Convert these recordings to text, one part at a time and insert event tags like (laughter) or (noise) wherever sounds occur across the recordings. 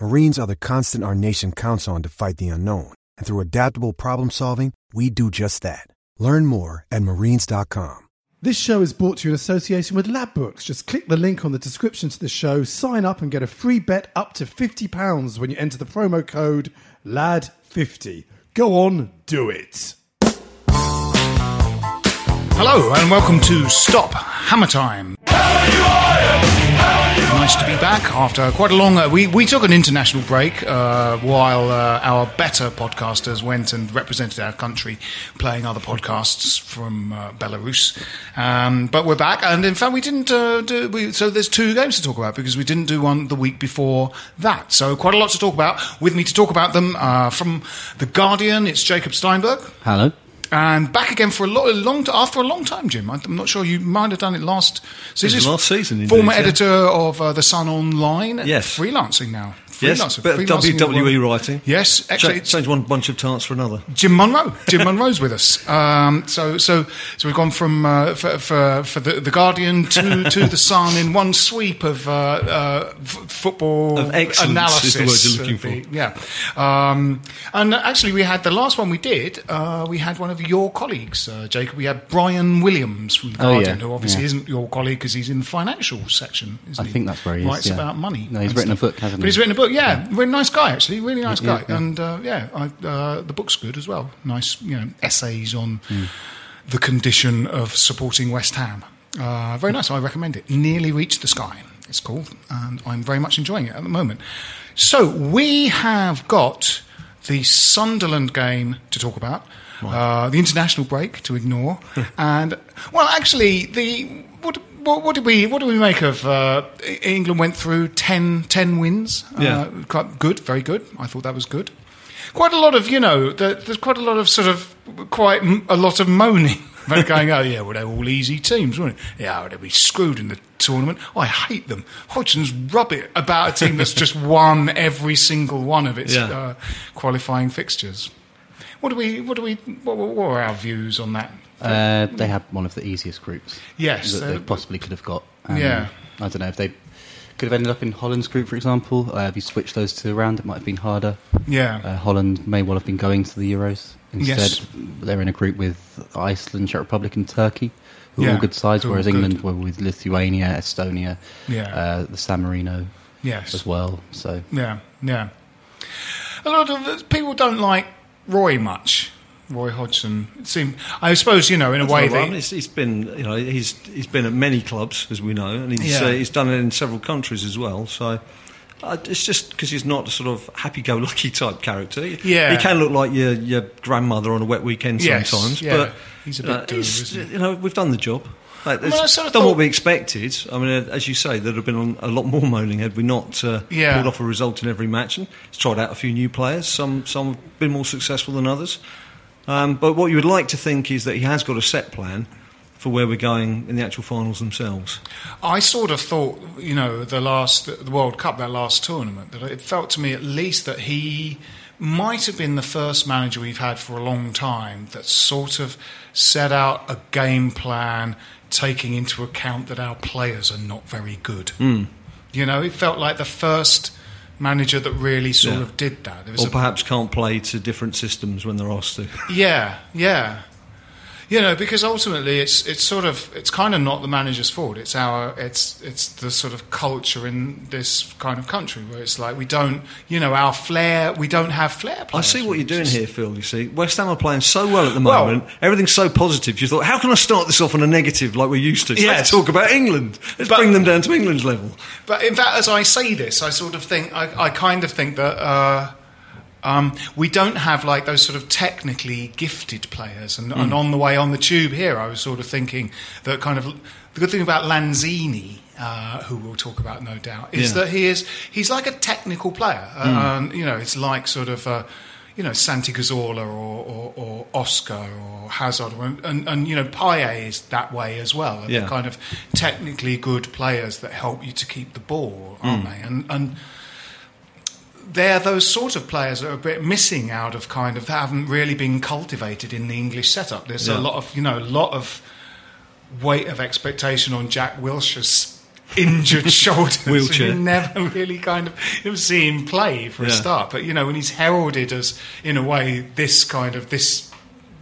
Marines are the constant our nation counts on to fight the unknown. And through adaptable problem solving, we do just that. Learn more at marines.com. This show is brought to you in association with Ladbrokes. Just click the link on the description to the show, sign up, and get a free bet up to £50 when you enter the promo code LAD50. Go on, do it. Hello and welcome to Stop Hammer Time. Nice to be back after quite a long. Uh, we we took an international break uh, while uh, our better podcasters went and represented our country, playing other podcasts from uh, Belarus. Um, but we're back, and in fact, we didn't uh, do. We, so there's two games to talk about because we didn't do one the week before that. So quite a lot to talk about. With me to talk about them uh, from the Guardian, it's Jacob Steinberg. Hello. And back again for a, lo- a long t- after a long time, Jim. I'm not sure you might have done it last season. was last season, indeed, Former yeah. editor of uh, the Sun Online. Yes. freelancing now. Yes, Freelancer, bit of freelancing in the WWE world. writing. Yes, actually, Change, change one bunch of tarts for another. Jim Munro. Jim Munro's with us. Um, so, so, so we've gone from uh, for, for, for the, the Guardian to, to the Sun in one sweep of uh, uh, f- football Of analysis. is the word you're looking for. the- yeah, um, and actually, we had the last one we did. Uh, we had one of your colleagues, uh, Jacob. We had Brian Williams from the Oh, Guardian, yeah, who obviously yeah. isn't your colleague because he's in the financial section. Isn't I he? think that's where he is, Writes yeah. about money. No, he's and written a book, hasn't he? But he's written a book. Yeah, really nice guy actually. Really nice guy. And uh, yeah, I, uh, the book's good as well. Nice, you know, essays on Hmm. the condition of supporting West Ham. Uh, very nice. I recommend it. Nearly reached the sky. It's called, and I'm very much enjoying it at the moment. So we have got the Sunderland game to talk about. Uh, the international break to ignore, (laughs) and well, actually, the what, what, what did we what did we make of uh, England went through 10, 10 wins? Yeah. Uh, quite good, very good. I thought that was good. Quite a lot of you know, there- there's quite a lot of sort of quite a lot of moaning. (laughs) They're going, oh yeah, well they're all easy teams, weren't it? Yeah, well, they'll be screwed in the tournament. Oh, I hate them. Hodgson's rub it about a team that's just (laughs) won every single one of its Yeah. uh, qualifying fixtures. What do we? What do we? What, what were our views on that? Uh, they had one of the easiest groups. Yes, that they possibly could have got. Um, Yeah. I don't know if they could have ended up in Holland's group, for example. Uh, if you switched those two around, it might have been harder. Yeah. Uh, Holland may well have been going to the Euros. Instead, Yes. they're in a group with Iceland, Czech Republic, and Turkey, who are all good sides. who Whereas good. England were with Lithuania, Estonia, Yeah. uh, the San Marino Yes. as well. So Yeah, yeah. A lot of people don't like Roy much. Roy Hodgson. It seemed, I suppose, you know, in a way that. he's, he's been, you know, he's he's been at many clubs as we know, and he's Yeah. uh, he's done it in several countries as well. So. Uh, it's just because he's not a sort of happy-go-lucky (laughs) type character. Yeah. he can look like your your grandmother on a wet weekend Yes, sometimes. yeah. But He's a you know, bit isn't he? you know, we've done the job. Like, Well, it's I sort of done thought- what we expected. I mean, as you say, there'd have been a lot more moaning had we not uh, Yeah. pulled off a result in every match. And tried out a few new players. Some some have been more successful than others. Um, but what you would like to think is that he has got a set plan for where we're going in the actual finals themselves. I sort of thought, you know, the last the World Cup, that last tournament, that it felt to me at least that he might have been the first manager we've had for a long time that sort of set out a game plan taking into account that our players are not very good. You know, it felt like the first manager that really sort Yeah. of did that. Or a- perhaps can't play to different systems when they're asked to. yeah, yeah. You know, because ultimately it's it's sort of it's kind of not the manager's fault. It's our it's it's the sort of culture in this kind of country where it's like we don't you know our flair we don't have flair. I see what you're doing here, Phil. You see, West Ham are playing so well at the Well- moment. Everything's so positive. You thought, how can I start this off on a negative like we're used to? Yes. Let's talk about England. Let's But- bring them down to England's level. But in fact, as I say this, I sort of think I, I kind of think that. Uh, um, we don't have like those sort of technically gifted players, and, and on the way on the tube here, I was sort of thinking that kind of the good thing about Lanzini, uh, who we'll talk about no doubt, is Yeah. that he is he's like a technical player. And, you know, it's like sort of. Uh, you know, Santi Cazorla or, or, or Oscar or Hazard, and, and, and you know, Payet is that way as well. They're kind of technically good players that help you to keep the ball, aren't they? And and they're those sort of players that are a bit missing out of kind of haven't really been cultivated in the English setup. There's Yeah. a lot of you know a lot of weight of expectation on Jack Wilshere's injured (laughs) shoulders. Wheelchair. You never really kind of see him play for a start. But you know when he's heralded as in a way this kind of this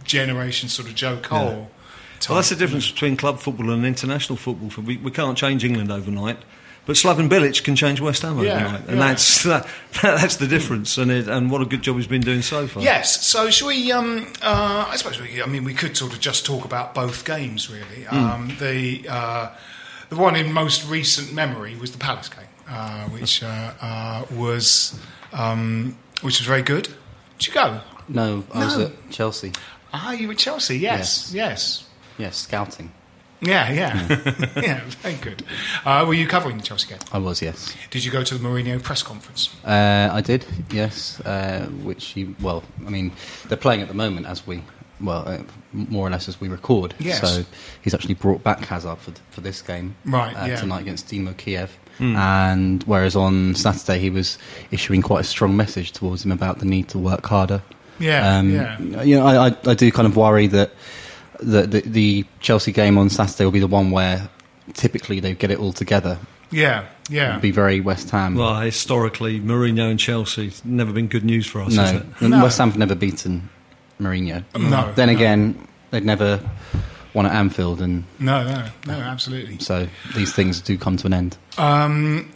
generation sort of Joe Cole. Well, that's the difference between club football and international football. For we, we can't change England overnight, but Slaven Bilic can change West Ham Yeah, overnight, and yeah. that's (laughs) that, that's the difference. And it, and what a good job he's been doing so far. Yes. So, should we? Um, uh, I suppose we. I mean, we could sort of just talk about both games, really. Hmm. Um, the uh, the one in most recent memory was the Palace game, uh, which uh, uh, was um, which was very good. Did you go? No, I was at Chelsea. Ah, you were at Chelsea. Yes. Yes. Yes, scouting. Yeah. Yeah. (laughs) yeah. Very good. Uh, were you covering the Chelsea game? I was, yes. Did you go to the Mourinho press conference? Uh, I did, yes. Uh, which he, well, I mean, they're playing at the moment as we, well, uh, more or less as we record. Yes. So he's actually brought back Hazard for, for this game Right, uh, yeah. tonight against Dynamo Kiev. And whereas on Saturday he was issuing quite a strong message towards him about the need to work harder. Yeah. Um, yeah. You know, I, I, I do kind of worry that the, the, the Chelsea game on Saturday will be the one where typically they get it all together. Yeah. Yeah. It'd be very West Ham. Well, historically, Mourinho and Chelsea never been good news for us, has no, it? No. West Ham have never beaten Mourinho. No, Then no. again, they'd never won at Anfield, and No. No. No. Absolutely. so these things do come to an end. Um,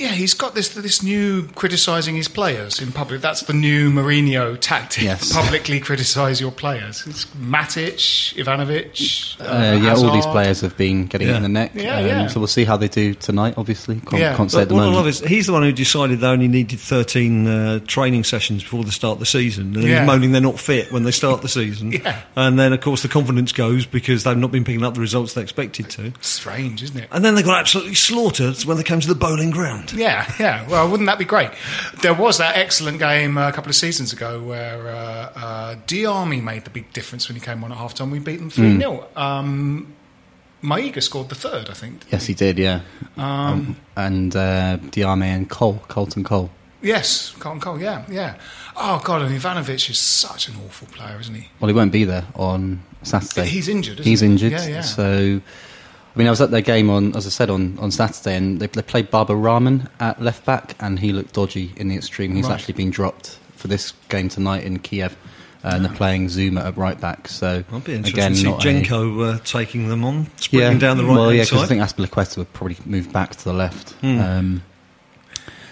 yeah, he's got this this new criticising his players in public. That's the new Mourinho tactic. Yes. (laughs) Publicly criticise your players. It's Matic, Ivanovic. Uh, yeah, all these players have been getting Yeah. in the neck. Yeah, yeah. So we'll see how they do tonight. Obviously, can't, Yeah. can't say at But the what I moment. love is he's the one who decided they only needed 13 uh, training sessions before the start of the season, and Yeah. he's moaning they're not fit when they start the season. (laughs) Yeah. And then, of course, the confidence goes because they've not been picking up the results they expected to. Strange, isn't it? And then they got absolutely slaughtered when they came to the Boleyn Ground. (laughs) Yeah, yeah. Well, wouldn't that be great? There was that excellent game uh, a couple of seasons ago where uh, uh, Diame made the big difference when he came on at half time. We beat them 3 0. Um, Maiga scored the third, I think. Yes, he did. Yeah, um, and uh, Diame and Cole, Carlton Cole. Yes, Carlton Cole, yeah, yeah. Oh, God, and Ivanovic is such an awful player, isn't he? Well, he won't be there on Saturday. He's injured, isn't He's he? injured. Yeah, yeah. So, I mean, I was at their game on, as I said, on, on Saturday, and they, they played Baba Rahman at left back, and he looked dodgy in the extreme. He's Right. actually been dropped for this game tonight in Kiev, uh, and they're playing Zouma at right back. So, I'll be interested again, to see a- Jenko uh, taking them on, sprinting yeah, down the right well, yeah, because I think Azpilicueta would probably move back to the left. Hmm. Um,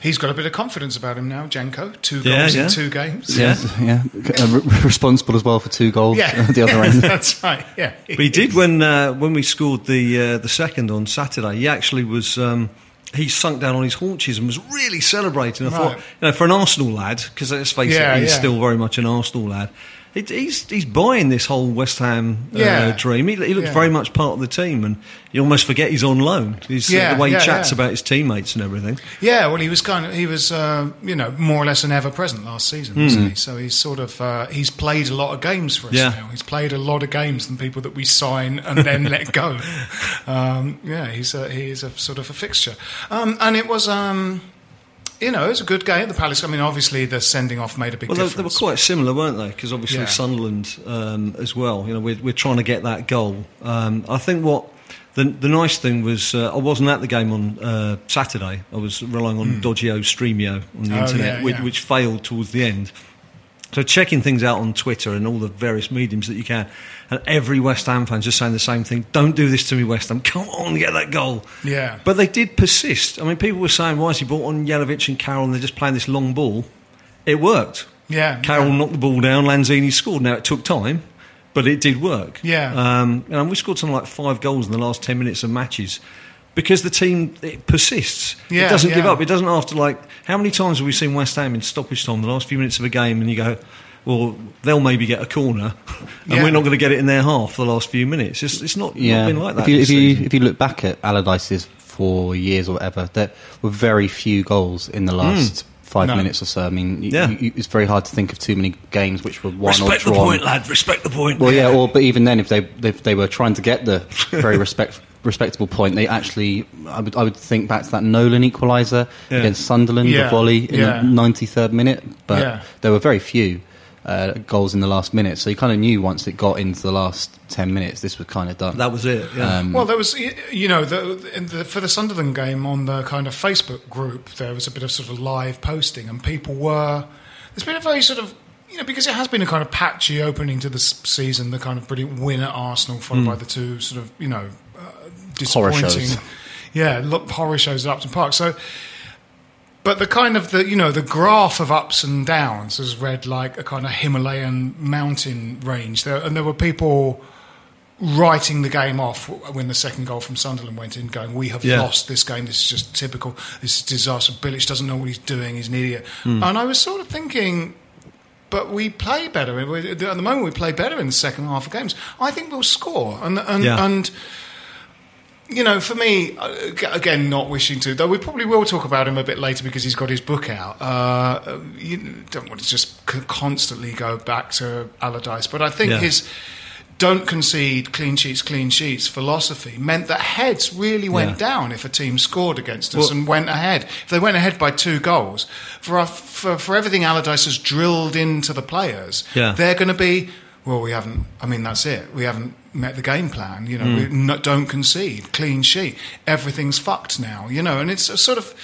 He's got a bit of confidence about him now, Jenko. Two goals yeah. in two games. Yeah. yeah, uh, re- responsible as well for two goals Yeah. at the other (laughs) end. That's right, yeah. But he did when uh, when we scored the uh, the second on Saturday. He actually was. Um, he sunk down on his haunches and was really celebrating. I thought, you know, for an Arsenal lad, because let's face Yeah, it, he's yeah. still very much an Arsenal lad. It, he's he's buying this whole West Ham uh, Yeah. dream. He, he looks Yeah. very much part of the team, and you almost forget he's on loan. He's, uh, the way he yeah, chats yeah. about his teammates and everything. Yeah, well, he was kind of he was uh, you know more or less an ever present last season, wasn't he? So he's sort of uh, he's played a lot of games for us Yeah. now. He's played a lot of games than people that we sign and then let go. (laughs) Um, yeah, he's a, he is a sort of a fixture, um, and it was. Um, you know, it was a good game. At the Palace. I mean, obviously the sending off made a big Well, they, difference. they were quite similar, weren't they? Because obviously Yeah. Sunderland um, as well. You know, we're, we're trying to get that goal. Um, I think what the the nice thing was, uh, I wasn't at the game on uh, Saturday. I was relying on Dodgio Streamio on the. Oh, internet, yeah, which, which failed towards the end. So checking things out on Twitter and all the various mediums that you can, and every West Ham fan just saying the same thing: "Don't do this to me, West Ham! (laughs) Come on, get that goal!" Yeah. But they did persist. I mean, people were saying, "Why has he brought on Jelavic and Carroll? and they're just playing this long ball." It worked. Yeah, Carroll yeah. knocked the ball down. Lanzini scored. Now it took time, but it did work. Yeah. Um, and we scored something like five goals in the last ten minutes of matches because the team it persists. Yeah, it doesn't give up. It doesn't after like how many times have we seen West Ham in stoppage time the last few minutes of a game, and you go. Well, they'll maybe get a corner, (laughs) and Yeah. we're not going to get it in their half for the last few minutes. It's, it's not, Yeah, not been like that. if you, if, you, if you look back at Allardyce's four years or whatever, there were very few goals in the last hmm. five No. minutes or so. I mean, y- Yeah. y- it's very hard to think of too many games which were one respect or the drawn. point, lad. Respect the point. Well, yeah, (laughs) or but even then, if they if they were trying to get the very (laughs) respect, respectable point, they actually, I would I would think back to that Nolan equaliser Yeah. against Sunderland, Yeah, the volley in yeah. the ninety third minute, but Yeah. there were very few. Uh, goals in the last minute, so you kind of knew once it got into the last ten minutes, this was kind of done. that was it. Yeah. Um, Well, there was, you know, the, in the, for the Sunderland game on the kind of Facebook group, there was a bit of sort of live posting, and people were. There's been a very sort of, you know, because it has been a kind of patchy opening to the season, the kind of brilliant win at Arsenal, followed by the two sort of, you know, Horror disappointing. shows. Yeah, look, horror shows at Upton Park. So. But the kind of the you know the graph of ups and downs has read like a kind of Himalayan mountain range there, and there were people writing the game off when the second goal from Sunderland went in, going, "We have Yeah. lost this game. This is just typical. This is disaster. Bilic doesn't know what he's doing. He's an idiot." Hmm. And I was sort of thinking, but we play better. At the moment, we play better in the second half of games. I think we'll score, and and Yeah. and. You know, for me, uh, again, not wishing to, though we probably will talk about him a bit later because he's got his book out. Uh, you don't want to just constantly go back to Allardyce, but I think Yeah. his don't concede clean sheets, clean sheets philosophy meant that heads really went Yeah. down if a team scored against us Well- and went ahead. If they went ahead by two goals, for, our, for, for everything Allardyce has drilled into the players, Yeah. they're going to be, well, we haven't, I mean, that's it. We haven't met the game plan. You know, we no, don't concede, clean sheet. Everything's fucked now, you know, and it's a sort of,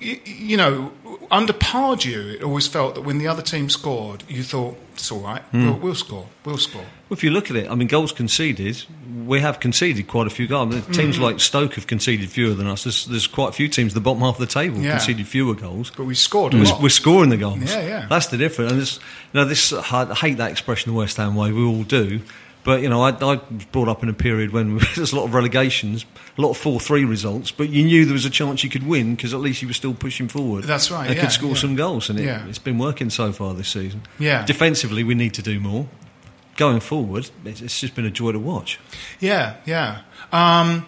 you, you know, under Pardew, it always felt that when the other team scored, you thought, it's all right, Hmm. we'll, we'll score, we'll score. Well, if you look at it, I mean, goals conceded, we have conceded quite a few goals. I Teams Mm. like Stoke have conceded fewer than us. There's, there's quite a few teams the bottom half of the table Yeah. conceded fewer goals. But we scored a We're, lot. we're scoring the goals. Yeah, yeah. That's the difference. And this, you know, this I hate that expression the West Ham way. We all do. But you know, I, I was brought up in a period when (laughs) there's a lot of relegations, a lot of four-three results, but you knew there was a chance you could win because at least you were still pushing forward. That's right, They yeah, could score yeah. some goals, and it, Yeah. it's been working so far this season. Yeah. Defensively, we need to do more. Going forward, it's, it's just been a joy to watch. Yeah, yeah. Um,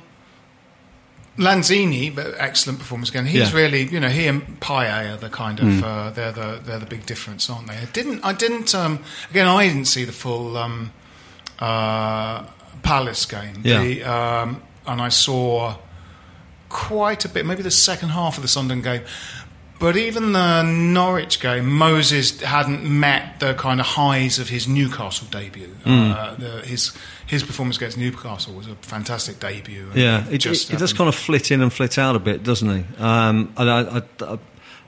Lanzini, but excellent performance again. He's Yeah. really, you know, he and Payet are the kind of uh, they're the they're the big difference, aren't they? I didn't I didn't um, again I didn't see the full um, uh, Palace game. Yeah. The, um, and I saw quite a bit, maybe the second half of the Sunderland game. But even the Norwich game, Moses hadn't met the kind of highs of his Newcastle debut. Hmm. Uh, the, his his performance against Newcastle was a fantastic debut. and Yeah, it, just it, it does kind of flit in and flit out a bit, doesn't he? Um, and I, I, I,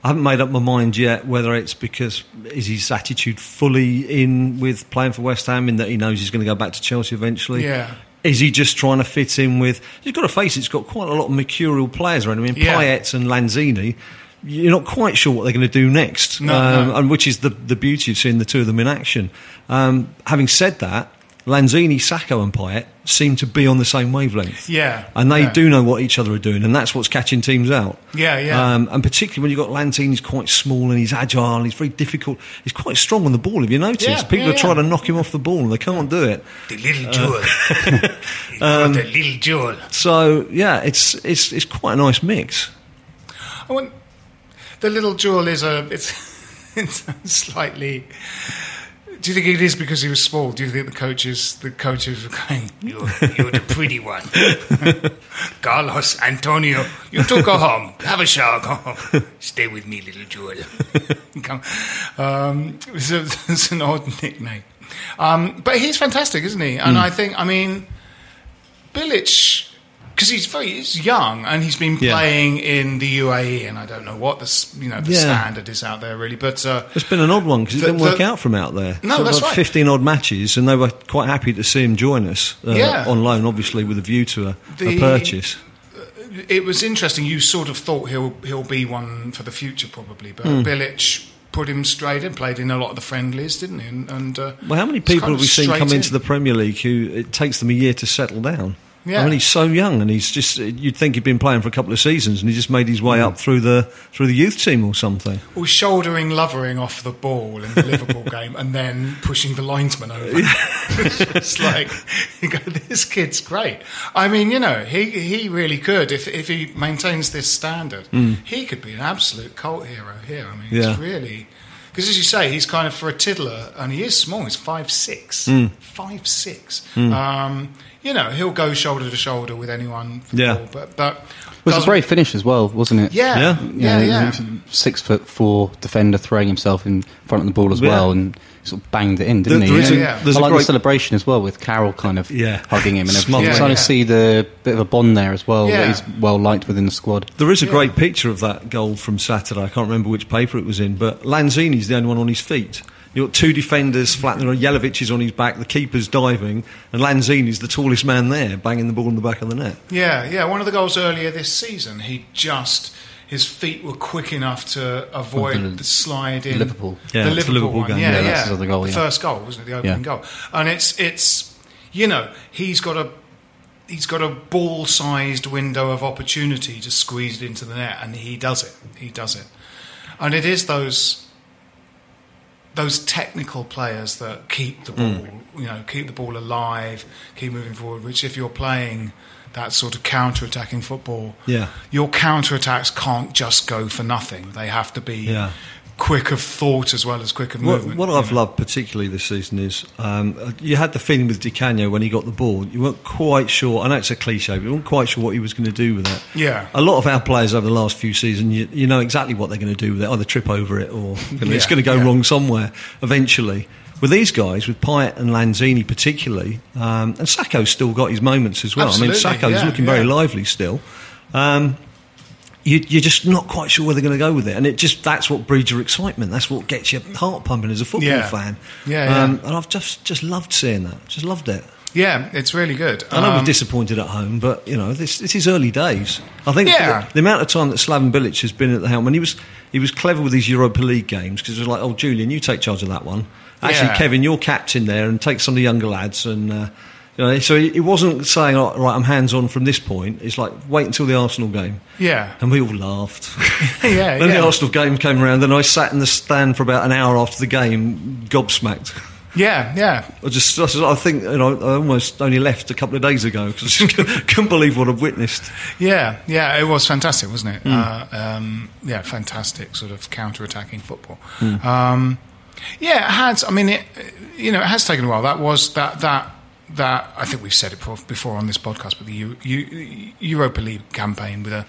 I haven't made up my mind yet whether it's because is his attitude fully in with playing for West Ham in that he knows he's going to go back to Chelsea eventually. Yeah. Is he just trying to fit in with? You've got to face it. It's got quite a lot of mercurial players around. I mean, Yeah. Payet and Lanzini. You're not quite sure what they're going to do next, No, um, no. and which is the the beauty of seeing the two of them in action. Um, having said that, Lanzini, Sakho, and Payet seem to be on the same wavelength. Yeah, and they yeah. do know what each other are doing, and that's what's catching teams out. Yeah, yeah. Um, and particularly when you've got Lanzini, he's quite small and he's agile. and He's very difficult. He's quite strong on the ball. Have you noticed? Yeah, People yeah, are trying to knock him off the ball and they can't do it. the little jewel. (laughs) He got the little jewel. So yeah, it's it's it's quite a nice mix. I want, the little jewel is a it's (laughs) it's slightly Do you think it is because he was small? Do you think the coaches, the coaches were going, "You're, you're the pretty one, (laughs) Carlos Antonio. You two go home, have a shower, go home, (laughs) stay with me, little jewel." (laughs) Come. um, it's, a, it's an odd nickname, um, but he's fantastic, isn't he? And I think, I mean, Bilic, because he's very he's young and he's been Yeah. playing in the UAE, and I don't know what the you know the Yeah. standard is out there really, but. Uh, It's been an odd one because it didn't work the- out from out there. No, So that's right. 15 odd matches, and they were quite happy to see him join us uh, Yeah. on loan, obviously with a view to a, a purchase. it was interesting. You sort of thought he'll he'll be one for the future, probably. But Hmm. Bilic put him straight in, played in a lot of the friendlies, didn't he? And, and uh, Well, how many people have we seen come in. into the Premier League who it takes them a year to settle down? Yeah. I mean, he's so young, and he's just—you'd think he'd been playing for a couple of seasons, and he just made his way Hmm. up through the through the youth team or something. Or shouldering Lovren off the ball in the (laughs) Liverpool game, and then pushing the linesman over. (laughs) it's like you go, this kid's great. I mean, you know, he he really could if if he maintains this standard, he could be an absolute cult hero here. I mean. Yeah. it's really. Because as you say, he's kind of for a tiddler, and he is small. He's five six, Hmm. five six. Um, you know, he'll go shoulder to shoulder with anyone. For Yeah. ball, but but It was a doesn't- brave finish as well, wasn't it? Yeah, Yeah. yeah, You know, yeah. he Six foot four defender throwing himself in front of the ball as Yeah. well, and sort of banged it in, didn't There- he? there is a- Yeah. there's I a like great- the celebration as well with Carroll kind of Yeah. hugging him and everything. Smothering You're trying him. to see the bit of a bond there as well. Yeah. That he's well liked within the squad. There is a great picture of that goal from Saturday. I can't remember which paper it was in, but Lanzini's the only one on his feet. You've got two defenders flat there. Jelavic is on his back, the keeper's diving, and Lanzini's the tallest man there, banging the ball in the back of the net. Yeah, yeah. One of the goals earlier this season, he just his feet were quick enough to avoid the- the, slide in Liverpool. Yeah, the Liverpool, Liverpool one. game. Yeah, Yeah, yeah. that's his other goal, The yeah. first goal wasn't it? The opening Yeah. goal, and it's it's you know he's got a he's got a ball-sized window of opportunity to squeeze it into the net, and he does it. He does it, and it is those those technical players that keep the ball, Mm. you know, keep the ball alive, keep moving forward. Which, if you're playing that sort of counter-attacking football, Yeah. your counter-attacks can't just go for nothing. They have to be Yeah. Quick of thought as well as quick of What, movement. what you I've know. loved particularly this season is um, you had the feeling with Di Canio when he got the ball, you weren't quite sure. I know it's a cliche, but you weren't quite sure what he was going to do with it. Yeah. A lot of our players over the last few seasons, you, you know exactly what they're going to do with it. Either trip over it or you know, it's going to go yeah. wrong somewhere eventually. With these guys, with Payet and Lanzini particularly, um, and Sakho's still got his moments as well. I mean, Absolutely, Sakho's yeah, looking very lively still. Um, you, you're just not quite sure where they're going to go with it, and it just that's what breeds your excitement. That's what gets your heart pumping as a football Yeah. fan. Yeah, yeah. Um, and I've just just loved seeing that. Just loved it. yeah, it's really good. I know we're Um, disappointed at home, but you know this this is early days. I think Yeah. the, the amount of time that Slaven Bilic has been at the helm, and he was he was clever with his Europa League games because it was like, oh Julian, you take charge of that one. Actually, Yeah. Kevin, you're captain there, and take some of the younger lads and. Uh, you know, so he, wasn't saying, oh, "Right, I'm hands on from this point." It's like, wait until the Arsenal game, yeah, and we all laughed. (laughs) (laughs) yeah, then yeah. the Arsenal game came around, and I sat in the stand for about an hour after the game, gobsmacked. yeah, yeah. I just, I, just- I think, you know, I almost only left a couple of days ago because I (laughs) just couldn't believe what I've witnessed. Yeah, yeah, it was fantastic, wasn't it? Hmm. Uh, um, yeah, fantastic sort of counter-attacking football. Hmm. Um, yeah, it has. I mean, it, you know, it has taken a while. That was that that that. I think we've said it before- on this podcast, but the Eu- Eu- Europa League campaign with a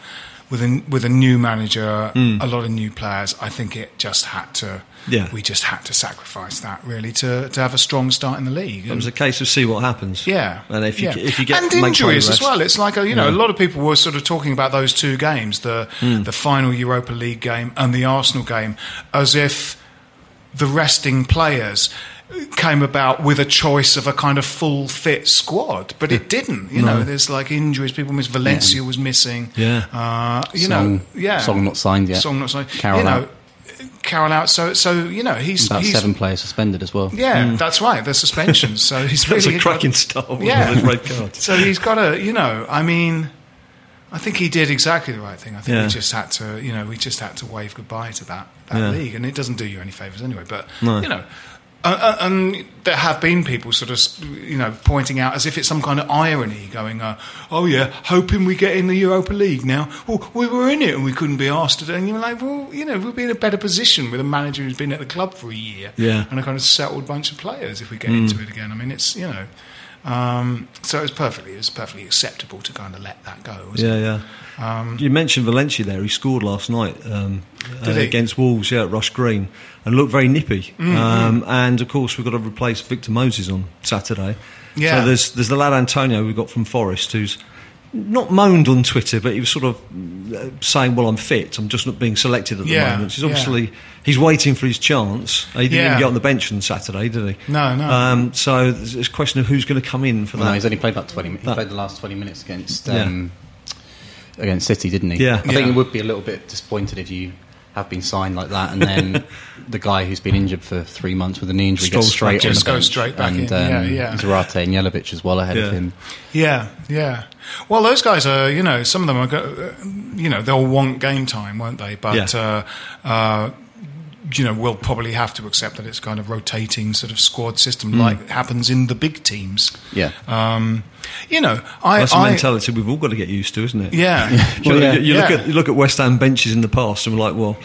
with a with a new manager, mm. a lot of new players. I think it just had to. Yeah. we just had to sacrifice that really to to have a strong start in the league. It was a case of see what happens. Yeah, and if you yeah. if you get and injuries as well, it's like a, you know Yeah. A lot of people were sort of talking about those two games, the mm. the final Europa League game and the Arsenal game, as if the resting players came about with a choice of a kind of full fit squad, but it didn't. You know, there's like injuries. People miss. Valencia was missing. Yeah. uh, you Song- know, yeah, Song not signed yet. Song not signed. Carroll you know, out. Carroll out. So so you know he's About he's, seven players suspended as well. Yeah, that's right. The suspensions. So (laughs) he's That's really a cracking with Yeah. red cards. So he's got a. you know, I mean, I think he did exactly the right thing. I think Yeah. we just had to, you know, we just had to wave goodbye to that, that Yeah. league, and it doesn't do you any favors anyway. But No. you know, Uh, and there have been people sort of, you know, pointing out as if it's some kind of irony, going, uh, "Oh yeah, hoping we get in the Europa League now." Well, we were in it and we couldn't be asked to. do it." And you're like, well, you know, we'll be in a better position with a manager who's been at the club for a year, Yeah. and a kind of settled bunch of players if we get into it again. I mean, it's you know, um, so it's perfectly it's perfectly acceptable to kind of let that go. Yeah, it? yeah. you mentioned Valencia there. He scored last night um, uh, against Wolves, yeah, at Rush Green, and looked very nippy. Mm-hmm. Um, and of course, we've got to replace Victor Moses on Saturday. Yeah. So there's there's the lad Antonio we got from Forest who's not moaned on Twitter, but he was sort of uh, saying, "Well, I'm fit. I'm just not being selected at the Yeah, moment." He's yeah. obviously he's waiting for his chance. He didn't Yeah. even get on the bench on Saturday, did he? No, no. Um, so there's it's a question of who's going to come in for Well, no, that. he's only played about twenty. He That- played the last twenty minutes against Yeah. um, against City, didn't he? Yeah. I think he would be a little bit disappointed if you have been signed like that, and then (laughs) the guy who's been injured for three months with a knee injury gets straight back on Just the goes straight back and in. Um, yeah. Zarate and Jelavic as well ahead Yeah. of him. Yeah, yeah. Well, those guys are, you know, some of them are, go- you know, they'll want game time, won't they? But, Yeah. uh, uh, you know, we'll probably have to accept that it's kind of rotating sort of squad system like happens in the big teams. Yeah. Um, you know, I, That's a I mentality we've all got to get used to, isn't it? yeah, (laughs) You, Well, yeah. you, you look Yeah. at you look at West Ham benches in the past, and we're like, well,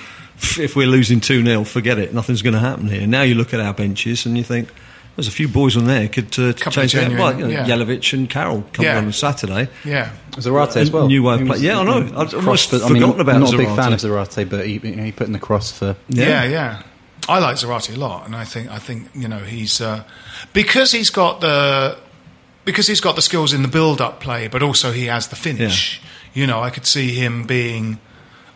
if we're losing two 0 forget it. Nothing's going to happen here. Now you look at our benches, and you think there's a few boys on there could uh, change that. genuine- Well, you know, yeah. Jelavic and Carroll coming Yeah. on on Saturday. yeah. Zarate as well. New way of He play- yeah, I know. I've almost for- forgotten about I'm not a big fan of Zarate, but he, you know, he put in the cross for. Yeah, yeah. I like Zarate a lot, and I think I think you know he's uh, because he's got the because he's got the skills in the build-up play, but also he has the finish. You know, I could see him being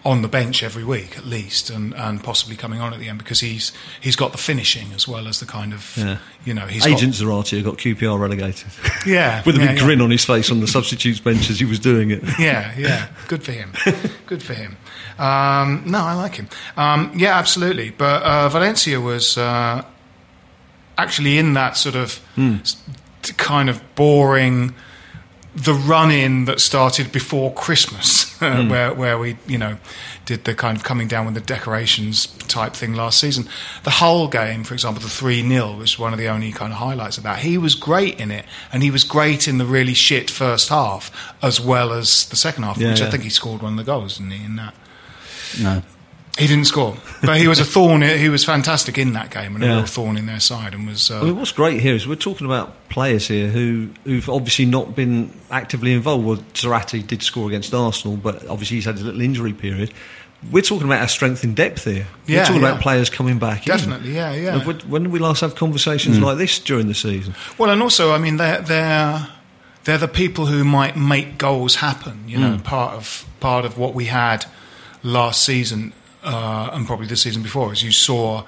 on the bench every week at least, and, and possibly coming on at the end because he's he's got the finishing as well as the kind of Yeah. you know he's Agent Zarate got QPR relegated. (laughs) yeah (laughs) With a yeah, big yeah. grin on his face on the substitutes bench as he was doing it. (laughs) Yeah, yeah. Good for him. Good for him. Um, no, I like him. Um, yeah, absolutely. But uh, Valencia was uh, actually in that sort of t- kind of boring the run in that started before Christmas, (laughs) hmm. where where we you know did the kind of coming down with the decorations type thing last season. The whole game, for example, the three 0 was one of the only kind of highlights of that. He was great in it, and he was great in the really shit first half as well as the second half, Yeah, which I think he scored one of the goals, didn't he? In that. No. He didn't score, but he was a (laughs) thorn. He was fantastic in that game and a Yeah. real thorn in their side, and was. Uh, I mean, what's great here is we're talking about players here who, who've obviously not been actively involved. Well, Zarate did score against Arsenal, but obviously he's had a little injury period. We're talking about our strength in depth here. Yeah, we're talking yeah. about players coming back. in. Definitely, yeah, yeah. When, when did we last have conversations like this during the season? Well, and also, I mean, they're they're they're the people who might make goals happen. You know, part of part of what we had last season uh, and probably the season before, as you saw,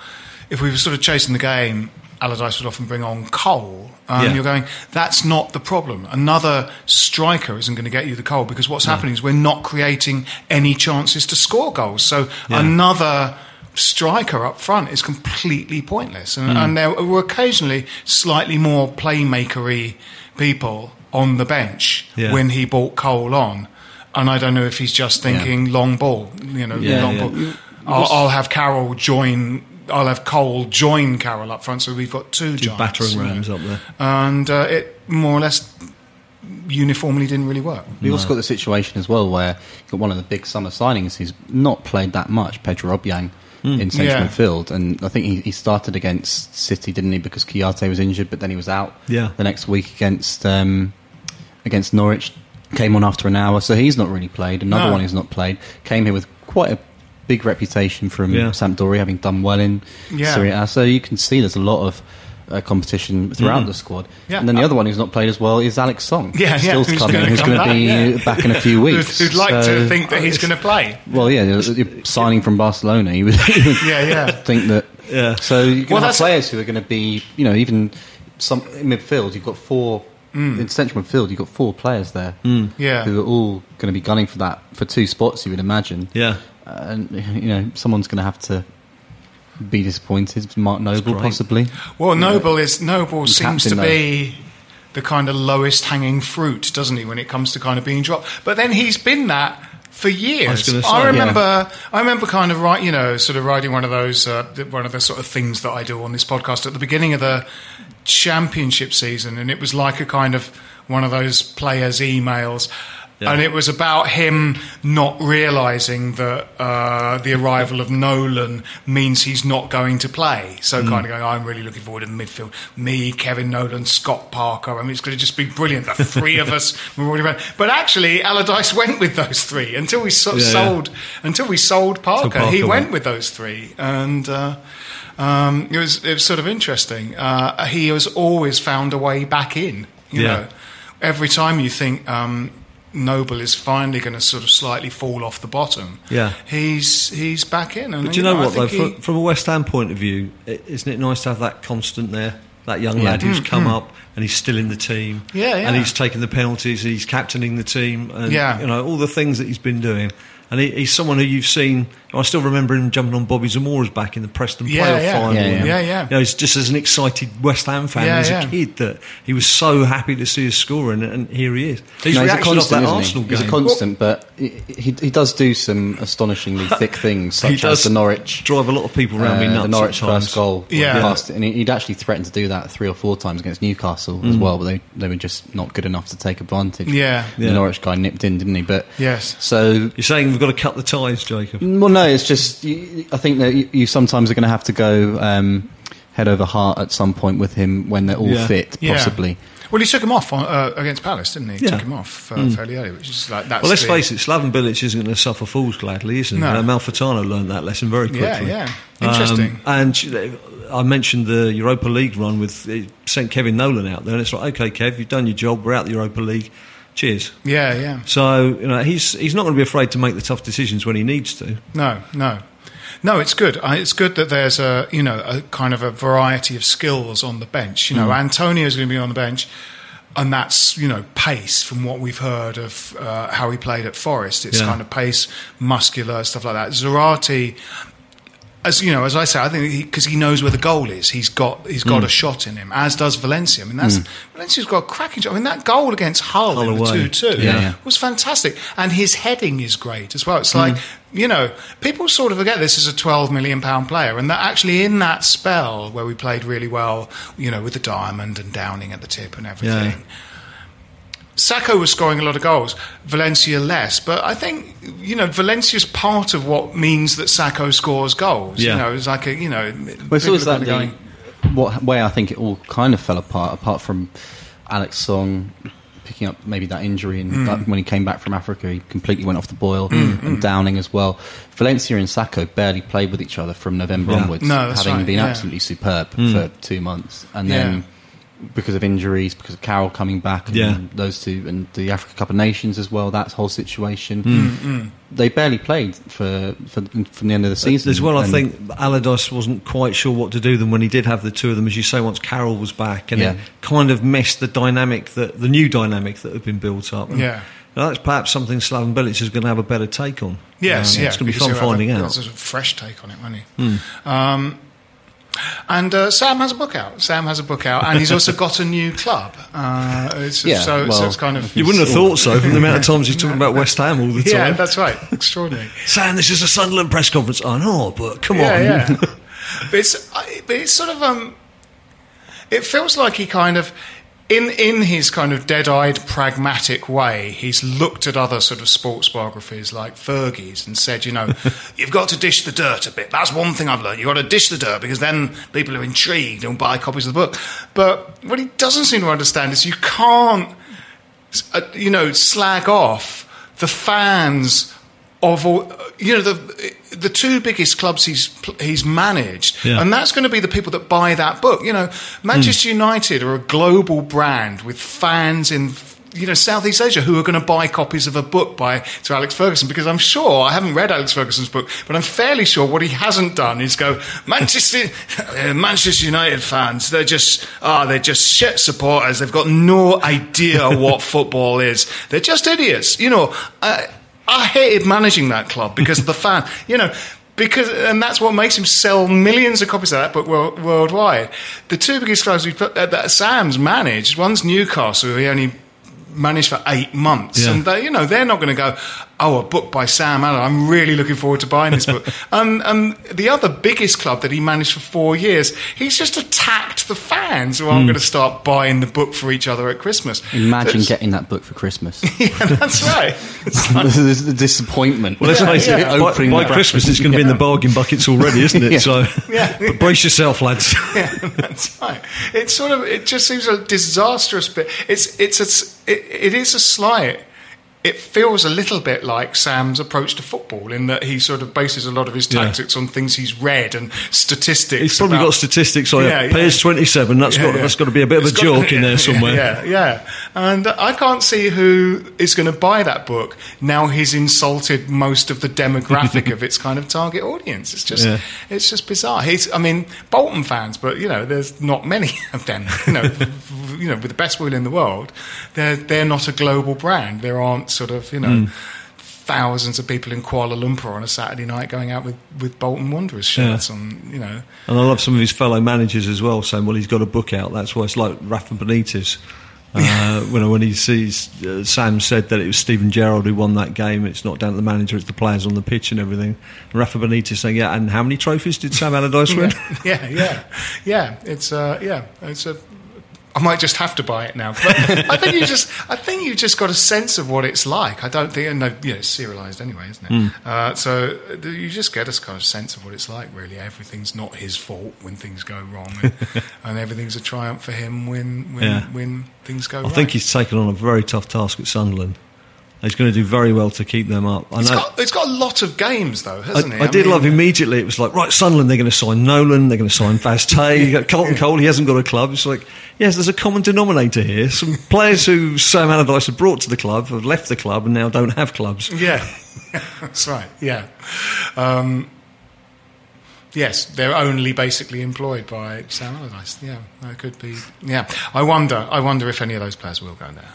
if we were sort of chasing the game, Allardyce would often bring on Cole, and Yeah. you're going, that's not the problem. Another striker isn't going to get you the goal because what's happening is we're not creating any chances to score goals. So Yeah. another striker up front is completely pointless. And, Hmm. and there were occasionally slightly more playmakery people on the bench Yeah. when he brought Cole on. And I don't know if he's just thinking long ball, you know, long ball. I'll, I'll have Carroll join. I'll have Cole join Carroll up front, so we've got two, Two giants, battering you know. rams up there. and uh, it more or less uniformly didn't really work. We've also got the situation as well where you've got one of the big summer signings who's not played that much, Pedro Obiang, in central Yeah. midfield. And I think he, he started against City, didn't he, because Kouyate was injured, but then he was out Yeah. the next week against um, against Norwich. Came on after an hour, so he's not really played. Another No. one who's not played. Came here with quite a big reputation from Yeah. Sampdoria, having done well in Yeah. Serie A. So you can see there's a lot of uh, competition throughout the squad. Yeah. And then the other one who's not played as well is Alex Song. Yeah, yeah, Still who's coming, who's going to be yeah. back in a few (laughs) weeks. Who'd, who'd like So- to think that he's going to play? Well, yeah, (laughs) signing from Barcelona. You would, Yeah, (laughs) yeah. think that. Yeah. So going Well, to have that's- players who are going to be, you know, even some in midfield. You've got four in central midfield. You've got four players there Mm. Yeah. who are all going to be gunning for that for two spots. You would imagine. Yeah. And (laughs) you know, someone's going to have to be disappointed. Mark Noble, possibly. Well, Noble is Noble He's seems to captain, though. be the kind of lowest hanging fruit, doesn't he, when it comes to kind of being dropped? But then he's been that for years. I was gonna I say, remember, I remember kind of right, you know, sort of writing one of those, uh, one of the sort of things that I do on this podcast at the beginning of the championship season, and it was like a kind of one of those players' emails. Yeah. And it was about him not realizing that uh, the arrival of Nolan means he's not going to play. So, Mm. kind of going, I'm really looking forward to the midfield. Me, Kevin Nolan, Scott Parker. I mean, it's going to just be brilliant. The three of us. (laughs) We're already around. But actually, Allardyce went with those three until we so- Yeah, yeah. sold. Until we sold Parker, Parker he went went. with those three, and uh, um, it was it was sort of interesting. Uh, he has always found a way back in. You Yeah. know, every time you think. Um, Noble is finally going to sort of slightly fall off the bottom. Yeah. he's he's back in. And But do you know I what, though? he- From, a West Ham point of view, isn't it nice to have that constant there? That young lad who's come up and he's still in the team. Mm, Yeah, yeah. And he's taking the penalties, he's captaining the team, and Yeah. you know all the things that he's been doing. And he, he's someone who you've seen. I still remember him jumping on Bobby Zamora's back in the Preston Yeah, playoff yeah. final. Yeah, yeah. Yeah, yeah. You know, he's just as an excited West Ham fan Yeah, as yeah. a kid that he was so happy to see us score, and, and here he is. His No, he's a reaction off constant, that isn't Arsenal he? He's a constant, but he, he, he does do some astonishingly (laughs) thick things, such He does as the Norwich drive a lot of people around me uh, nuts. the Norwich at times. first goal. Yeah. Past, and he- he'd actually threatened to do that three or four times against Newcastle as well, but they, they were just not good enough to take advantage. Yeah. Yeah. The Norwich guy nipped in, didn't he? But Yes. So You're saying we've got to cut the ties, Jacob? well, no, it's just I think that you, you sometimes are going to have to go um, head over heart at some point with him when they're all Yeah. fit, Yeah. possibly. Well, he took him off on, uh, against Palace, didn't he? He Yeah. Took him off uh, fairly early, which is like that's. Well, let's the- face it, Slaven Bilic isn't going to suffer fools gladly, isn't he? No. Uh, Malfitano learned that lesson very quickly. Yeah, yeah. Interesting. Um, and I mentioned the Europa League run with it sent Kevin Nolan out there, and it's like, okay, Kev, you've done your job. We're out the Europa League. Cheers. Yeah, yeah. So you know he's he's not going to be afraid to make the tough decisions when he needs to. No, no. No, it's good. It's good that there's a you know a kind of a variety of skills on the bench. You know, Antonio's going to be on the bench, and that's you know pace from what we've heard of uh, how he played at Forest. It's Yeah. kind of pace, muscular stuff like that. Zarate, as you know, as I say, I think because he, knows where the goal is, he's got he's got hmm. a shot in him. As does Valencia. I mean, that's hmm. Valencia's got a cracking shot. I mean, that goal against Hull, Hull in the two two Yeah, yeah. was fantastic, and his heading is great as well. It's like hmm. you know, people sort of forget this is a twelve million pound player, and that actually in that spell where we played really well, you know, with the diamond and Downing at the tip and everything. Sakho was scoring a lot of goals, Valencia less, but I think you know Valencia's part of what means that Sakho scores goals. Yeah. You know, it's like a you know, Well, it's always that kind of what way I think it all kind of fell apart, apart from Alex Song picking up maybe that injury and Hmm. that- when he came back from Africa, he completely went off the boil mm, and mm. Downing as well. Valencia and Sakho barely played with each other from November Yeah. onwards, No, having right, been yeah. absolutely superb mm. for two months, and then. Yeah. Because of injuries, because of Carroll coming back, and Yeah. those two, and the Africa Cup of Nations as well, that whole situation, Hmm, they barely played for, for from the end of the season. As well, I And- think Allardyce wasn't quite sure what to do then when he did have the two of them, as you say, once Carroll was back, and Yeah. it kind of messed the dynamic that the new dynamic that had been built up. And Yeah. that's perhaps something Slaven Bilic is going to have a better take on. Yes, Um, yeah. it's going to be fun finding a, out. There's a fresh take on it, won't he? Um, and uh, Sam has a book out. Sam has a book out, and he's also got a new club. Uh, it's, Yeah, so, so it's kind of You wouldn't have thought so from the amount of times he's talking about West Ham all the time. yeah, that's right. Extraordinary. Sam, this is a Sunderland press conference. I know, but come yeah, on. yeah. (laughs) but it's I- but it's sort of um, it feels like he kind of. In, in his kind of dead-eyed, pragmatic way, he's looked at other sort of sports biographies like Fergie's and said, you know, (laughs) you've got to dish the dirt a bit. That's one thing I've learned. You've got to dish the dirt because then people are intrigued and buy copies of the book. But what he doesn't seem to understand is you can't uh, you know, slag off the fans of all, you know, the the two biggest clubs he's he's managed, Yeah. and that's going to be the people that buy that book. You know, Manchester United are a global brand with fans in. You know, Southeast Asia, who are going to buy copies of a book by to Alex Ferguson? Because I'm sure I haven't read Alex Ferguson's book, but I'm fairly sure what he hasn't done is go Manchester (laughs) uh, Manchester United fans. They're just ah, they're just shit supporters. They've got no idea (laughs) what football is. They're just idiots. You know, I, I hated managing that club because of the fan. (laughs) You know. Because and that's what makes him sell millions of copies of that book world, worldwide. The two biggest clubs we put, uh, that Sam's managed, one's Newcastle, he only managed for eight months, Yeah. and they, you know they're not going to go. Oh, a book by Sam Allen. I'm really looking forward to buying this book. and, (laughs) and the other biggest club that he managed for four years, he's just attacked the fans who aren't Mm. going to start buying the book for each other at Christmas. Imagine That's- getting that book for Christmas. (laughs) yeah, that's right. It's (laughs) like- the, the disappointment. Well, let's Yeah, face yeah. it, by, by the Christmas it's going to be in the bargain buckets already, isn't it? Yeah. So Yeah. brace yourself, lads. Yeah, that's right. It's sort of. It just seems a disastrous bit. It's. It's. A, it, it is a slight. It feels a little bit like Sam's approach to football in that he sort of bases a lot of his Yeah. tactics on things he's read and statistics. He's probably about- got statistics on Yeah, it. yeah. Pairs 27, That's Yeah, got yeah. that's got to be a bit of a It's joke in there (laughs) somewhere. Yeah, yeah. And I can't see who is going to buy that book now he's insulted most of the demographic (laughs) of its kind of target audience. It's just, Yeah. it's just bizarre. He's, I mean, Bolton fans, but you know, there's not many of them. You know, (laughs) you know, with the best will in the world, they're they're not a global brand. There aren't sort of you know. Mm. Thousands of people in Kuala Lumpur on a Saturday night going out with, with Bolton Wanderers shirts on, you know. And I love some of his fellow managers as well saying, well, he's got a book out. That's why it's like Rafa Benitez. (laughs) Uh, when, when he sees uh, Sam said that it was Steven Gerrard who won that game, it's not down to the manager, it's the players on the pitch and everything. And Rafa Benitez saying, yeah, and how many trophies did Sam Allardyce (laughs) win? yeah, yeah, yeah. It's uh, yeah, it's a. I might just have to buy it now. But I think you just, I think you just got a sense of what it's like. I don't think, and no, you know, it's serialized anyway, isn't it? Mm. Uh, so you just get a kind of sense of what it's like. Really, everything's not his fault when things go wrong, and, (laughs) and everything's a triumph for him when when, Yeah. when things go wrong. I right. think he's taken on a very tough task at Sunderland. He's going to do very well to keep them up. I It's know. got, it's got a lot of games though, hasn't it? I did mean- love immediately. It was like, right, Sunderland, they're going to sign Nolan, they're going to sign Vaz Tê, (laughs) you got Carlton Cole, he hasn't got a club. It's like, yes, there's a common denominator here. Some (laughs) players who Sam Allardyce had brought to the club have left the club and now don't have clubs. Yeah, (laughs) that's right. Yeah. Um, yes, they're only basically employed by Sam Allardyce. Yeah, that could be. Yeah, I wonder. I wonder if any of those players will go there.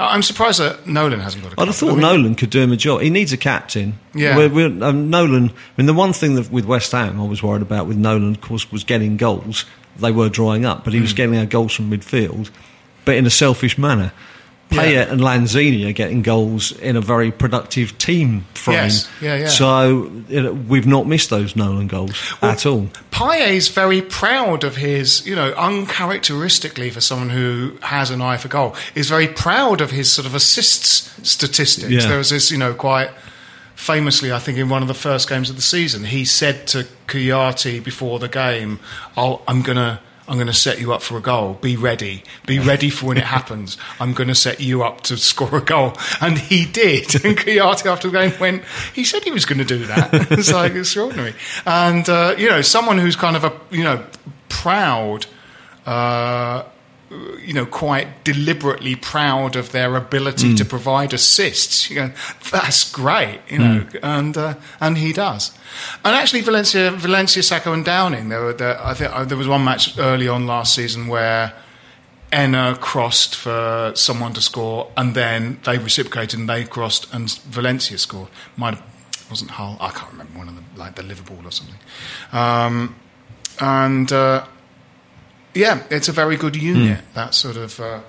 I- I'm surprised that Nolan hasn't got a. I'd have thought I mean, Nolan could do him a job. He needs a captain. Yeah. We're, we're, um, Nolan. I mean, the one thing that with West Ham I was worried about with Nolan, of course, was getting goals. They were drying up, but he Hmm. was getting our goals from midfield, but in a selfish manner. Yeah. Payet and Lanzini are getting goals in a very productive team frame. Yes. Yeah, yeah. So you know, we've not missed those Nolan goals at all. Payet's very proud of his, you know, uncharacteristically for someone who has an eye for goal, is very proud of his sort of assists statistics. Yeah. There was this, you know, quite famously, I think, in one of the first games of the season, he said to Kouyate before the game, oh, I'm going to. I'm going to set you up for a goal. Be ready. Be ready for when it (laughs) happens. I'm going to set you up to score a goal. And he did. (laughs) And Kouyate after the game went, he said he was going to do that. (laughs) it's like extraordinary. And, uh, you know, someone who's kind of a, you know, proud, uh, you know, quite deliberately proud of their ability to provide assists. You know, that's great, you know, and uh, and he does. And actually, Valencia, Valencia, Sakho, and Downing. There were, there, I think uh, there was one match early on last season where Enna crossed for someone to score, and then they reciprocated and they crossed, and Valencia scored. Might have, wasn't Hull. I can't remember one of them, like the Liverpool or something. Um, and uh, yeah, it's a very good unit. That sort of uh,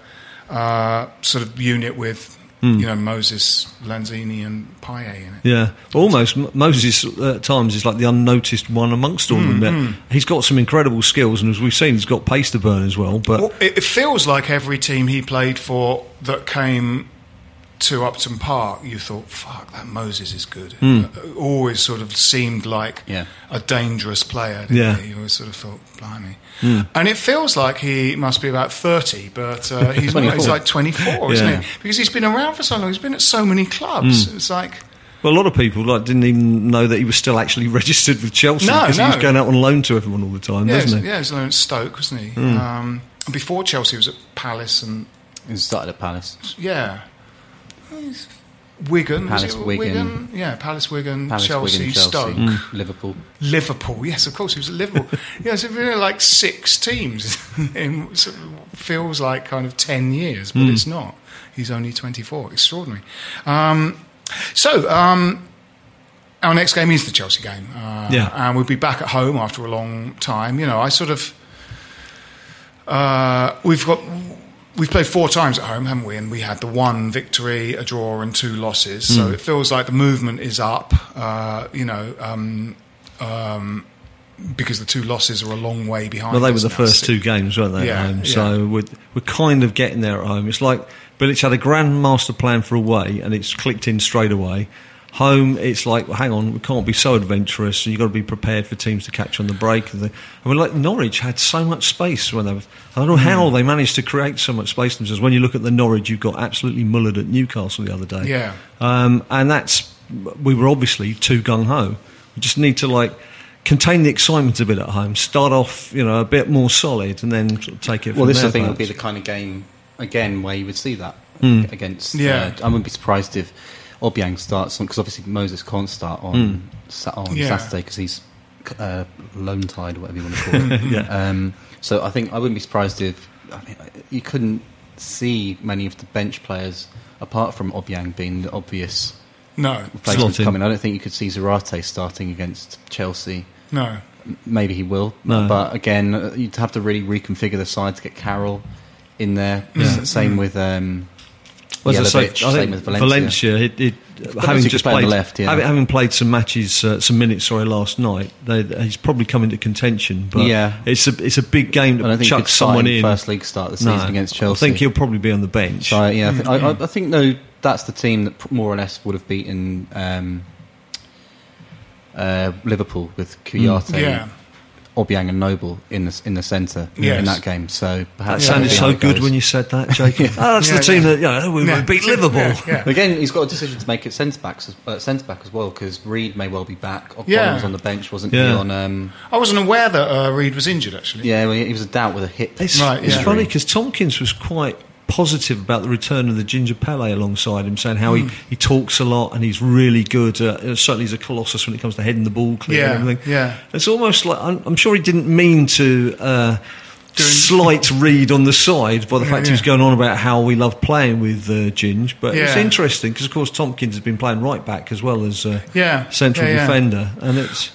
uh, sort of unit with you know Moses, Lanzini, and Payet in it. Yeah, almost Moses at times is like the unnoticed one amongst all of them. Mm, He's got some incredible skills, and as we've seen, he's got pace to burn as well. But Well, it feels like every team he played for that came to Upton Park, you thought, "Fuck, that Moses is good." Uh, always sort of seemed like Yeah. a dangerous player. Didn't Yeah. he? you always sort of thought, "Blimey." And it feels like he must be about thirty, but uh, (laughs) he's, 24. he's like twenty-four, isn't he? Because he's been around for so long. He's been at so many clubs. It's like. well, a lot of people like didn't even know that he was still actually (laughs) registered with Chelsea No, because he was going out on loan to everyone all the time, Yeah, wasn't he he? yeah, he was at Stoke, wasn't he? Um, before Chelsea, he was at Palace and He started at Palace. Yeah. Wigan. Palace, it Wigan. Yeah, Palace, Wigan, Palace, Chelsea, Wigan, Chelsea, Stoke, Mm. Liverpool. Liverpool. Yes, of course, he was at Liverpool. (laughs) yeah, so really like six teams (laughs) in of feels like kind of 10 years, but it's not. He's only 24. Extraordinary. Um, so, um, our next game is the Chelsea game. Uh, Yeah. And we'll be back at home after a long time. You know, I sort of. Uh, we've got we've played four times at home, haven't we? And we had the one victory, a draw, and two losses. So Hmm. it feels like the movement is up. Uh, you know. Um, um, because the two losses are a long way behind. Well, they were the now. first two games, weren't they, Yeah, at home? yeah. So we're, we're kind of getting there at home. It's like Bilic had a grand master plan for away, and it's clicked in straight away. Home, it's like, well, hang on, we can't be so adventurous, and you've got to be prepared for teams to catch on the break. And the- I mean, like Norwich had so much space when they were. I don't know how Hmm. they managed to create so much space themselves. When you look at the Norwich, you've got absolutely mullered at Newcastle the other day. Yeah. Um, and that's we were obviously too gung ho. We just need to like contain the excitement a bit at home. Start off, you know, a bit more solid, and then sort of take it. Well, from this there, I think would be the kind of game again where you would see that Hmm. against. Yeah. Uh, I wouldn't be surprised if Obiang starts on because obviously Moses can't start on sa- on Yeah. Saturday because he's uh, loan tied, or whatever you want to call it. (laughs) Yeah. Um, so I think I wouldn't be surprised if I mean, you couldn't see many of the bench players apart from Obiang being the obvious No, replacement Slot in. coming. I don't think you could see Zarate starting against Chelsea. no. Maybe he will, No. but again, uh, you'd have to really reconfigure the side to get Carroll in there. Yeah. S- Same with um, Well, as I say, I think with Valencia. Valencia, it, it, having just play on played, the left, yeah. having, having played some matches, uh, some minutes, sorry, last night, they, he's probably come into contention. But Yeah. it's a it's a big game I don't to think chuck someone in in. first league start the season against Chelsea. I think he'll probably be on the bench. So yeah, I, think, Mm-hmm. I, I think though that's the team that more or less would have beaten um, uh, Liverpool with Kouyate, Yeah. Obiang, and Noble in the in the centre Yes. in that game. So that perhaps sounded that'll be so good goes. when you said that, Jacob. (laughs) oh, that's Yeah, the team yeah. that you know, we Yeah. beat Liverpool. Yeah, yeah. Again, he's got a decision to make at centre backs, as- uh, centre back as well, because Reid may well be back. Ogbonna Yeah. was on the bench, wasn't he? On um, I wasn't aware that uh, Reid was injured. Actually, yeah, well, he was a doubt with a hip. It's, Right, it's yeah. funny because Tomkins was quite positive about the return of the Ginger Pele alongside him, saying how Hmm. he, he talks a lot and he's really good. Uh, certainly, he's a colossus when it comes to heading the ball clear Yeah, and everything. yeah. It's almost like I'm, I'm sure he didn't mean to. Uh, Doing- Slight read on the side by the Yeah, fact he was going on about how we love playing with uh, Ginge, but it's interesting because, of course, Tomkins has been playing right back as well as uh, Yeah, central yeah, yeah. defender, and it's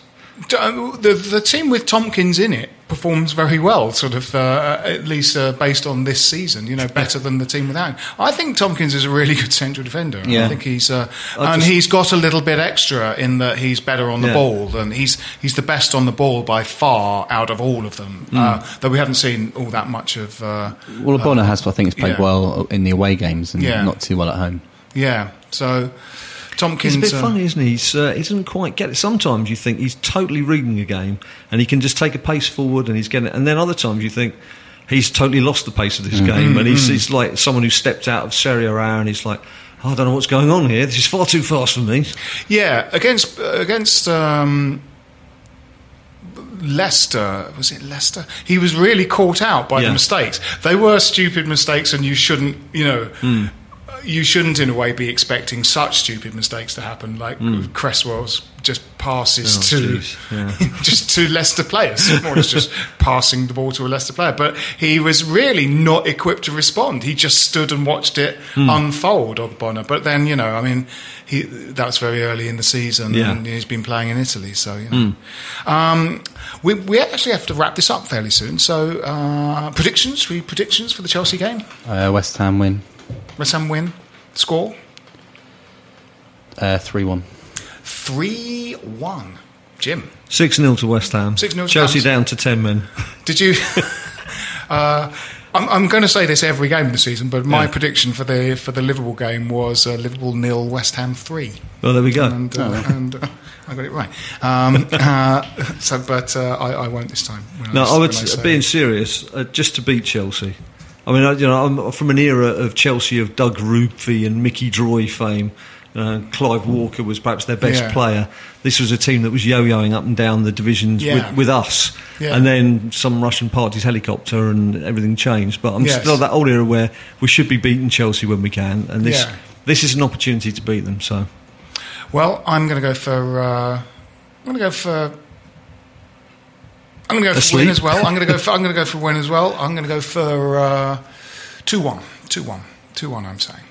uh, the the team with Tomkins in it performs very well. Sort of, uh, at least uh, based on this season, you know, better than the team without him. I think Tomkins is a really good central defender. Yeah. I think he's, uh, and just- he's got a little bit extra in that he's better on the Yeah. ball, and he's he's the best on the ball by far out of all of them. Uh, though we haven't seen all that much of. Uh, Well, Bonner has, I think, has played yeah. well in the away games and not too well at home. yeah, so Tomkins. He's a bit uh, funny, isn't he? He's, uh, he doesn't quite get it. Sometimes you think he's totally reading a game and he can just take a pace forward and he's getting it. And then other times you think he's totally lost the pace of this game and he's, he's like someone who stepped out of Serie A and he's like, "Oh, I don't know what's going on here. This is far too fast for me. Yeah, against against um, Leicester was it Leicester? He was really caught out by Yeah. the mistakes. They were stupid mistakes, and you shouldn't, you know. Hmm. You shouldn't, in a way, be expecting such stupid mistakes to happen, like Cresswell's just passes. Oh, to yeah. (laughs) just to Leicester players, more or less just (laughs) passing the ball to a Leicester player. But he was really not equipped to respond. He just stood and watched it Hmm. unfold, Ogbonna. But then, you know, I mean, he that was very early in the season, Yeah. and he's been playing in Italy, so you know. Um, we we actually have to wrap this up fairly soon. So uh, predictions, we predictions for the Chelsea game. Uh, West Ham win West Ham win. Score uh, three one. three one. Jim, 6 0 to West Ham. 6-0 to Chelsea Ham. down to 10 men. did you? (laughs) uh, I'm, I'm going to say this every game of the season, but my Yeah. prediction for the for the Liverpool game was uh, Liverpool nil, West Ham three. Well, there we go. and, uh, and uh, I got it right. Um, (laughs) uh, (laughs) so, but uh, I, I won't this time. when No, I, would, when say being serious, uh, just to beat Chelsea. I mean, I, you know, I'm from an era of Chelsea of Doug Rougvie and Micky Droy fame. Uh, Clive Walker was perhaps their best Yeah. player. This was a team that was yo-yoing up and down the divisions Yeah. with, with us, Yeah. and then some Russian party's helicopter, and everything changed. But I'm Yes. still that old era where we should be beating Chelsea when we can, and this this is an opportunity to beat them. So Well, I'm going to go for. Uh, I'm going to go for. I'm going to go for Asleep? win as well. I'm going to go. For, I'm going to go for win as well. I'm going to go for uh, two one, two one, two one. I'm saying.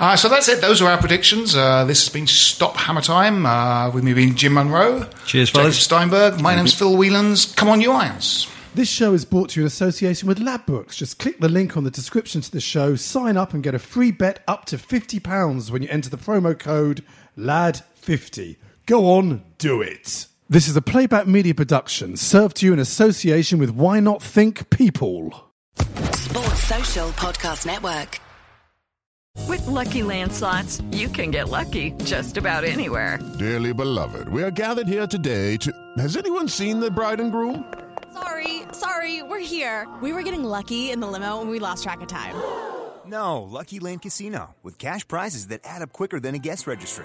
Uh, so that's it. Those are our predictions. Uh, this has been Stop Hammer Time. Uh, with me being Jim Munro. Cheers, Jacob fellas. Steinberg. My name's Phil Whelans. Come on, you irons. This show is brought to you in association with Ladbrokes. Just click the link on the description to the show, sign up, and get a free bet up to £50 when you enter the promo code LAD50. Go on, do it. This is a playback media production served to you in association with Why Not Think People. Sports Social Podcast Network. With Lucky Land slots, you can get lucky just about anywhere. Dearly beloved, we are gathered here today to. Has anyone seen the bride and groom? Sorry, sorry, we're here. We were getting lucky in the limo and we lost track of time. (gasps) No, Lucky Land Casino, with cash prizes that add up quicker than a guest registry.